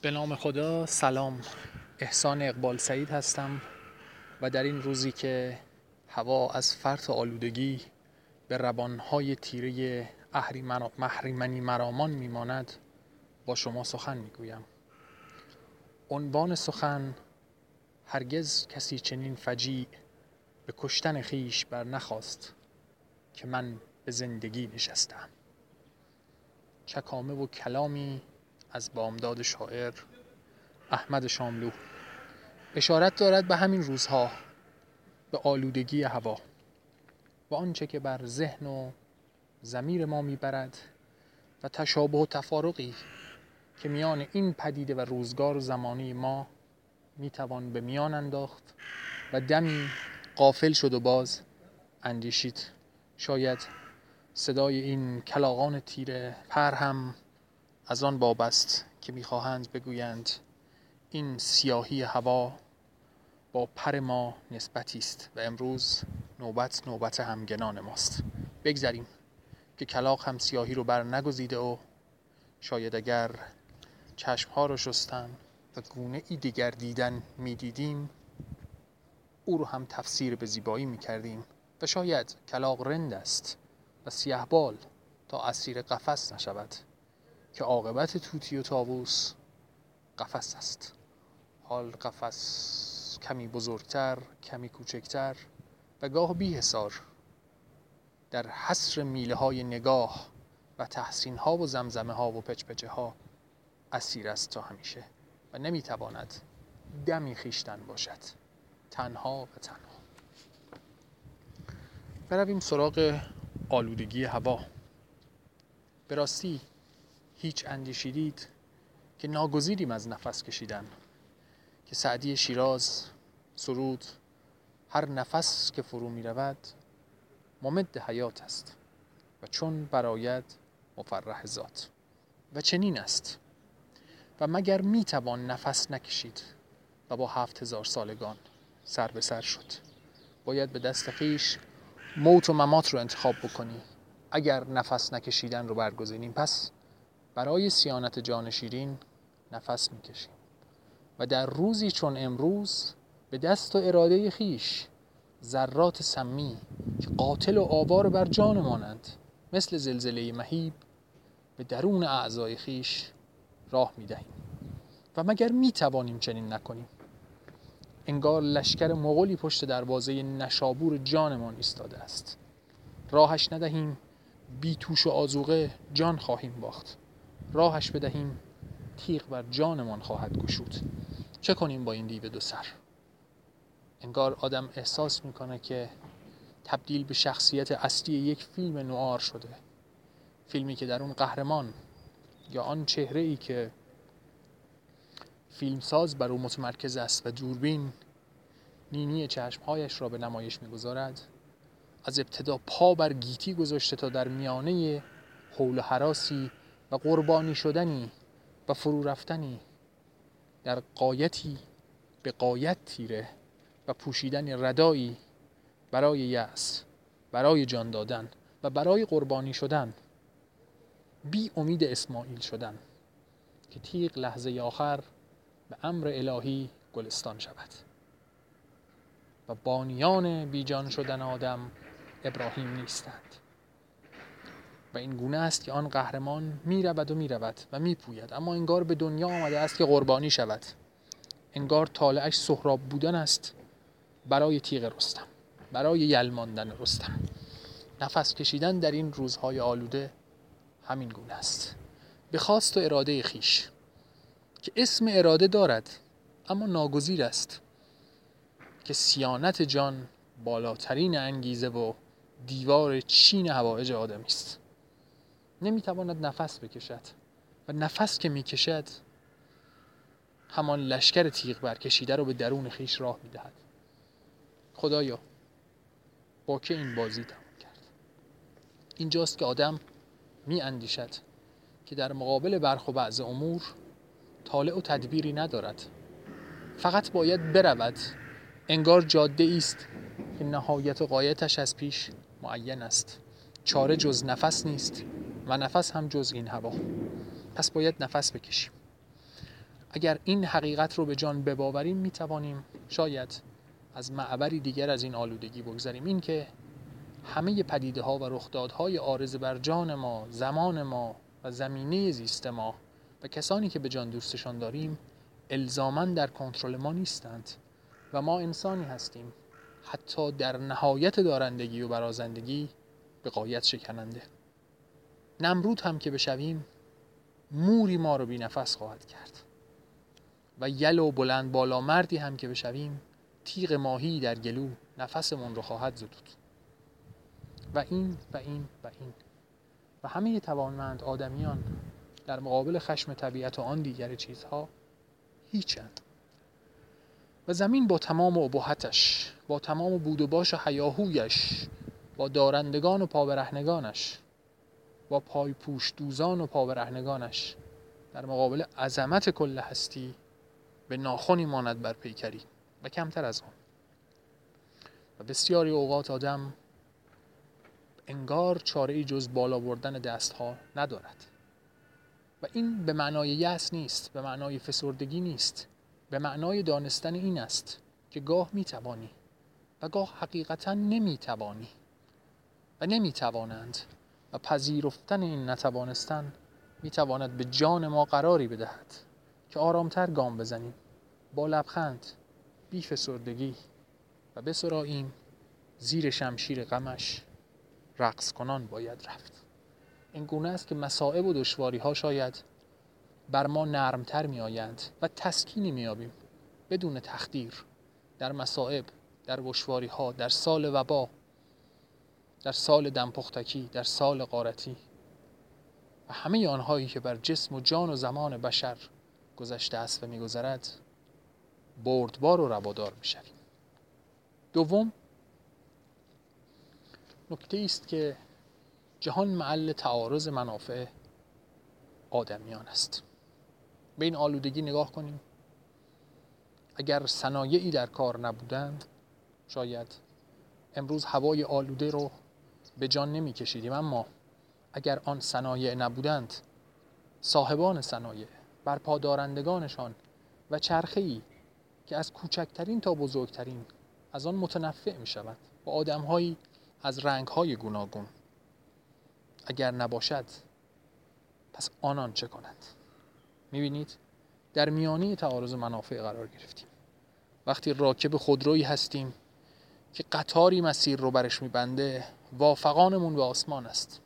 به نام خدا سلام. احسان اقبال سعید هستم و در این روزی که هوا از فرط آلودگی به روانهای تیره محریمنی مرامان میماند با شما سخن می‌گویم. عنوان سخن هرگز کسی چنین فجیع به کشتن خیش بر نخواست که من به زندگی نشستم. چکامه و کلامی از بامداد شاعر احمد شاملو. اشارت دارد به همین روزها به آلودگی هوا و آنچه که بر ذهن و زمیر ما می‌برد و تشابه و تفارقی که میان این پدیده و روزگار و زمانی ما می‌توان به میان انداخت و دمی قافل شد و باز اندیشید. شاید صدای این کلاغان تیره پر هم از آن بابست که می‌خواهند بگویند این سیاهی هوا با پر ما نسبتی است و امروز نوبت نوبت همگنان ماست. بگذریم که کلاق هم سیاهی رو بر نگزیده و شاید اگر چشمها رو شستن و گونه ای دیگر دیدن می‌دیدیم او رو هم تفسیر به زیبایی می‌کردیم و شاید کلاق رند است و سیهبال تا اسیر قفس نشود. که عاقبت توتی و تاووس قفس است. حال قفس کمی بزرگتر کمی کوچکتر و گاه بی در حسر میله های نگاه و تحسین ها و زمزمه ها و پچپچه ها اسیر است تا همیشه و نمی‌تواند دمی خیشتن باشد. تنها و تنها. برویم سراغ آلودگی هوا. به راستی هیچ اندیشیدید که ناگزیریم از نفس کشیدن که سعدی شیراز سرود هر نفس که فرو می رود ممد حیات است و چون براید مفرح ذات. و چنین است. و مگر می توان نفس نکشید و با هفت هزار سالگان سر به سر شد؟ باید به دست خیش موت و ممات رو انتخاب بکنی. اگر نفس نکشیدن رو برگزینیم پس برای سیانت جان شیرین نفس می‌کشیم و در روزی چون امروز به دست و اراده خیش ذرات سمی که قاتل و آوار بر جان مانند مثل زلزله مهیب به درون اعضای خیش راه می‌دهیم و مگر می‌توانیم چنین نکنیم؟ انگار لشکر مغولی پشت دروازه نشابور جانمان ایستاده است. راهش ندهیم بی توش و آزوقه جان خواهیم باخت. راهش بدهیم تیغ بر جانمان خواهد گشود. چه کنیم با این دیو دو سر؟ انگار آدم احساس می‌کنه که تبدیل به شخصیت اصلی یک فیلم نوار شده. فیلمی که در اون قهرمان یا آن چهره ای که فیلمساز بر او متمرکز است و دوربین نینی چشمهایش را به نمایش می‌گذارد از ابتدا پا بر گیتی گذاشته تا در میانه حول و حراسی و قربانی شدنی و فرو رفتنی در قایتی به قایت تیره و پوشیدن ردایی برای یأس برای جان دادن و برای قربانی شدن بی امید اسماعیل شدن که تیغ لحظه آخر به امر الهی گلستان شود. و بانیان بیجان شدن آدم ابراهیم نیستند. و این گونه است که آن قهرمان می رود و می رود و می پوید اما انگار به دنیا آمده است که قربانی شود. انگار طالعش سهراب بودن است برای تیغ رستم برای یلماندن رستم. نفس کشیدن در این روزهای آلوده همین گونه است. به خواست و اراده خیش که اسم اراده دارد اما ناگزیر است که سیانت جان بالاترین انگیزه و دیوار چین هوایج آدمی است. نمی‌تواند نفس بکشد و نفس که می‌کشد همان لشکر تیغ برکشیده رو به درون خیش راه می‌دهد. خدایا با که این بازی تمام کرد؟ اینجاست که آدم می اندیشد که در مقابل برخ و بعض امور طالع و تدبیری ندارد. فقط باید برود. انگار جاده است که نهایت و قایتش از پیش معین است. چاره جز نفس نیست. و نفس هم جز این هوا. پس باید نفس بکشیم. اگر این حقیقت رو به جان بباوریم می توانیم شاید از معبری دیگر از این آلودگی بگذاریم این که همه پدیده ها و رخدادهای عارض بر جان ما زمان ما و زمینه زیست ما و کسانی که به جان دوستشان داریم الزاما در کنترل ما نیستند و ما انسانی هستیم. حتی در نهایت دارندگی و برازندگی به قایت شکننده. نمرود هم که بشویم موری ما رو بی نفس خواهد کرد. و یل و بلند بالا مردی هم که بشویم تیغ ماهی در گلو نفسمون رو خواهد زدود. و این و این و این. و همه توانمند آدمیان در مقابل خشم طبیعت و آن دیگر چیزها هیچند و زمین با تمام ابهتش با تمام بود و باش و حیاهویش با دارندگان و پابرهنگانش با پای پوش دوزان و پابرهنگانش. در مقابل عظمت کل هستی به ناخونی ماند بر پیکری و کمتر از آن. و بسیاری اوقات آدم انگار چاره ای جز بالا بردن دستها ندارد. و این به معنای یأس نیست به معنای فسردگی نیست به معنای دانستن این است که گاه می‌توانی و گاه حقیقتا نمی‌توانی و نمی‌توانند و پذیرفتن این نتوانستن می‌تواند به جان ما قراری بدهد که آرامتر گام بزنیم با لبخند بی فسردگی و بسراییم زیر شمشیر غمش. رقص کنان باید رفت. این گونه است که مصائب و دشواری ها شاید بر ما نرمتر می آیند و تسکینی می آبیم بدون تخدیر در مصائب در دشواری ها در سال وبا در سال دمپختکی در سال قارتی و همه آنهایی که بر جسم و جان و زمان بشر گذشته است و میگذرد بردبار و روادار می‌شویم. دوم نکته است که جهان محل تعارض منافع آدمیان است. به این آلودگی نگاه کنیم. اگر صنایعی در کار نبودند شاید امروز هوای آلوده رو به جان نمی کشیدیم اما اگر آن صنایع نبودند صاحبان صنایع برپادارندگانشان و چرخه‌ای که از کوچکترین تا بزرگترین از آن متنفع می شود و آدمهایی از رنگهای گوناگون. اگر نباشد پس آنان چه کنند؟ می‌بینید در میانه تعارض منافع قرار گرفتیم. وقتی راکب خودرویی هستیم که قطاری مسیر رو برش میبنده وافقانمون به آسمان است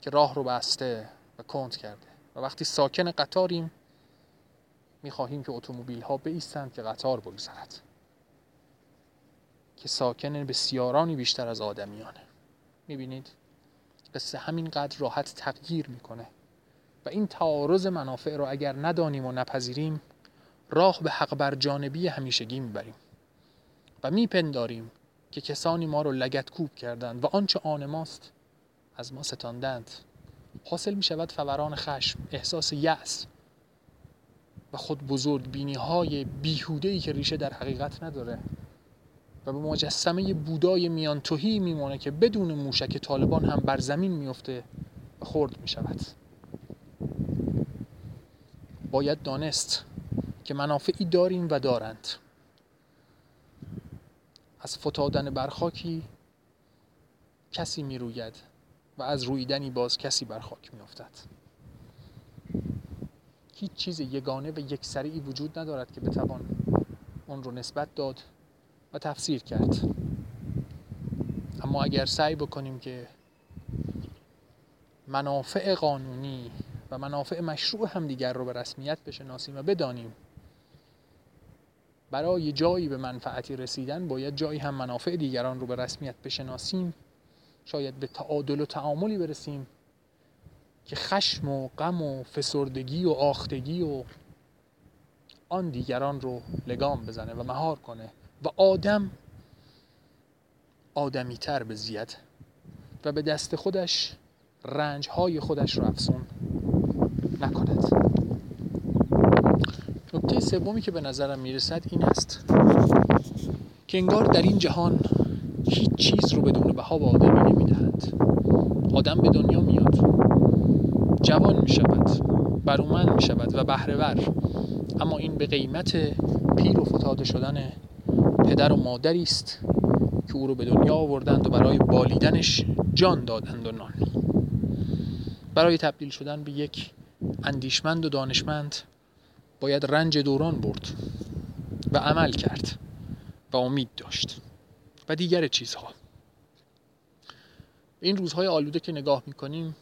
که راه رو بسته و کند کرده. و وقتی ساکن قطاریم می‌خواهیم که اتومبیل ها بایستند که قطار بگذرد که ساکن بسیارانی بیشتر از آدمیانه. می‌بینید؟ قصه همینقدر راحت تغییر می‌کنه. و این تعارض منافع رو اگر ندانیم و نپذیریم راه به حق بر جانبی همیشگی می‌بریم. و میپنداریم که کسانی ما رو لگت کوب کردند و آنچه آن ماست از ما ستاندند. حاصل می شود فوران خشم احساس یأس و خود بزرگ بینی های بیهوده ای که ریشه در حقیقت نداره و به مجسمه بودای میان توهی میمونه که بدون موشک طالبان هم بر زمین میفته و خرد می شود باید دانست که منافعی داریم و دارند. از فتادن برخاکی کسی می روید و از رویدنی باز کسی بر خاک می افتد. هیچ چیز یگانه و یک سریعی وجود ندارد که بتوان اون رو نسبت داد و تفسیر کرد اما اگر سعی بکنیم که منافع قانونی و منافع مشروع همدیگر رو به رسمیت بشناسیم و بدانیم برای جایی به منفعتی رسیدن باید جایی هم منافع دیگران رو به رسمیت بشناسیم. شاید به تعادل و تعاملی برسیم که خشم و غم و فسردگی و آختگی و آن دیگران رو لگام بزنه و مهار کنه و آدم آدمی تر بزید و به دست خودش رنج های خودش رو افزون نکند. سومی که به نظرم می‌رسد این است که انگار در این جهان هیچ چیز رو بدون بها به آدمی نمی‌دهند آدم به دنیا میاد. جوان می شود برومند می شود و بهرهور. اما این به قیمت پیر و فتاده شدن پدر و مادری است که او رو به دنیا آوردند و برای بالیدنش جان دادند و نان. برای تبدیل شدن به یک اندیشمند و دانشمند باید رنج دوران برد و عمل کرد و امید داشت و دیگر چیزها. این روزهای آلوده که نگاه می‌کنیم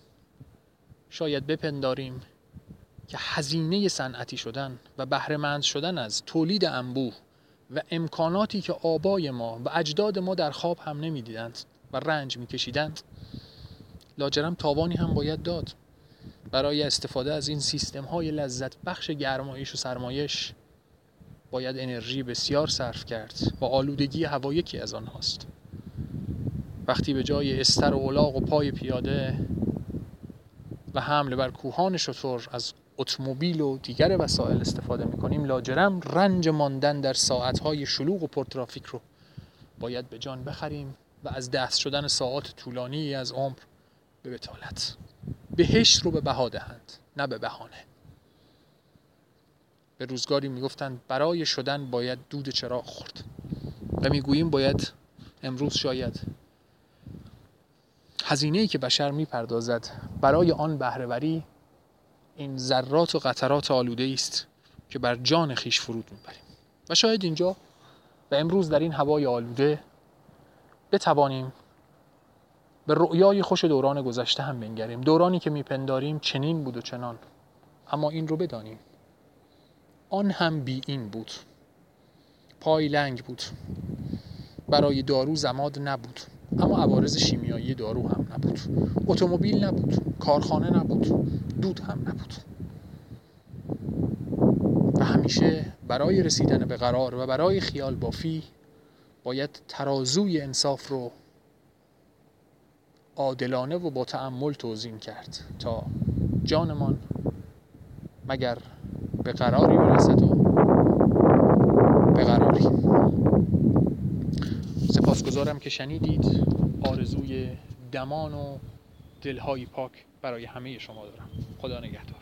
شاید بپنداریم که هزینه صنعتی شدن و بهرهمند شدن از تولید انبوه و امکاناتی که آبای ما و اجداد ما در خواب هم نمی‌دیدند و رنج میکشیدند لاجرم تاوانی هم باید داد. برای استفاده از این سیستم های لذت بخش گرمایش و سرمایش باید انرژی بسیار صرف کرد و آلودگی هوا یکی از آنهاست. وقتی به جای استر و الاغ و پای پیاده و حمله بر کوهان شطور از اتومبیل و دیگر وسایل استفاده می‌کنیم لاجرم رنج ماندن در ساعتهای شلوغ و پرترافیک رو باید به جان بخریم و از دست شدن ساعات طولانی از عمر به بتالت. بهشت رو به بها دهند نه به بهانه. به روزگاری می‌گفتند برای شدن باید دود چراغ خورد؟ و می‌گوییم باید امروز شاید. هزینه ای که بشر می‌پردازد برای آن بهرهوری این ذرات و قطرات آلوده است که بر جان خیش فرود می‌بریم. و شاید اینجا و امروز در این هوای آلوده بتوانیم به رؤیای خوش دوران گذشته هم بنگریم. دورانی که میپنداریم چنین بود و چنان. اما این رو بدانیم. آن هم بی این بود. پای لنگ بود. برای دارو زماد نبود. اما عوارض شیمیایی دارو هم نبود. اتومبیل نبود. کارخانه نبود. دود هم نبود. و همیشه برای رسیدن به قرار و برای خیال بافی باید ترازوی انصاف رو عادلانه و با تعمل توزین کرد تا جانمان مگر به قراری برسد و به قراری. سپاسگزارم که شنیدید آرزوی دمان و دلهای پاک برای همه شما دارم. خدا نگهدار.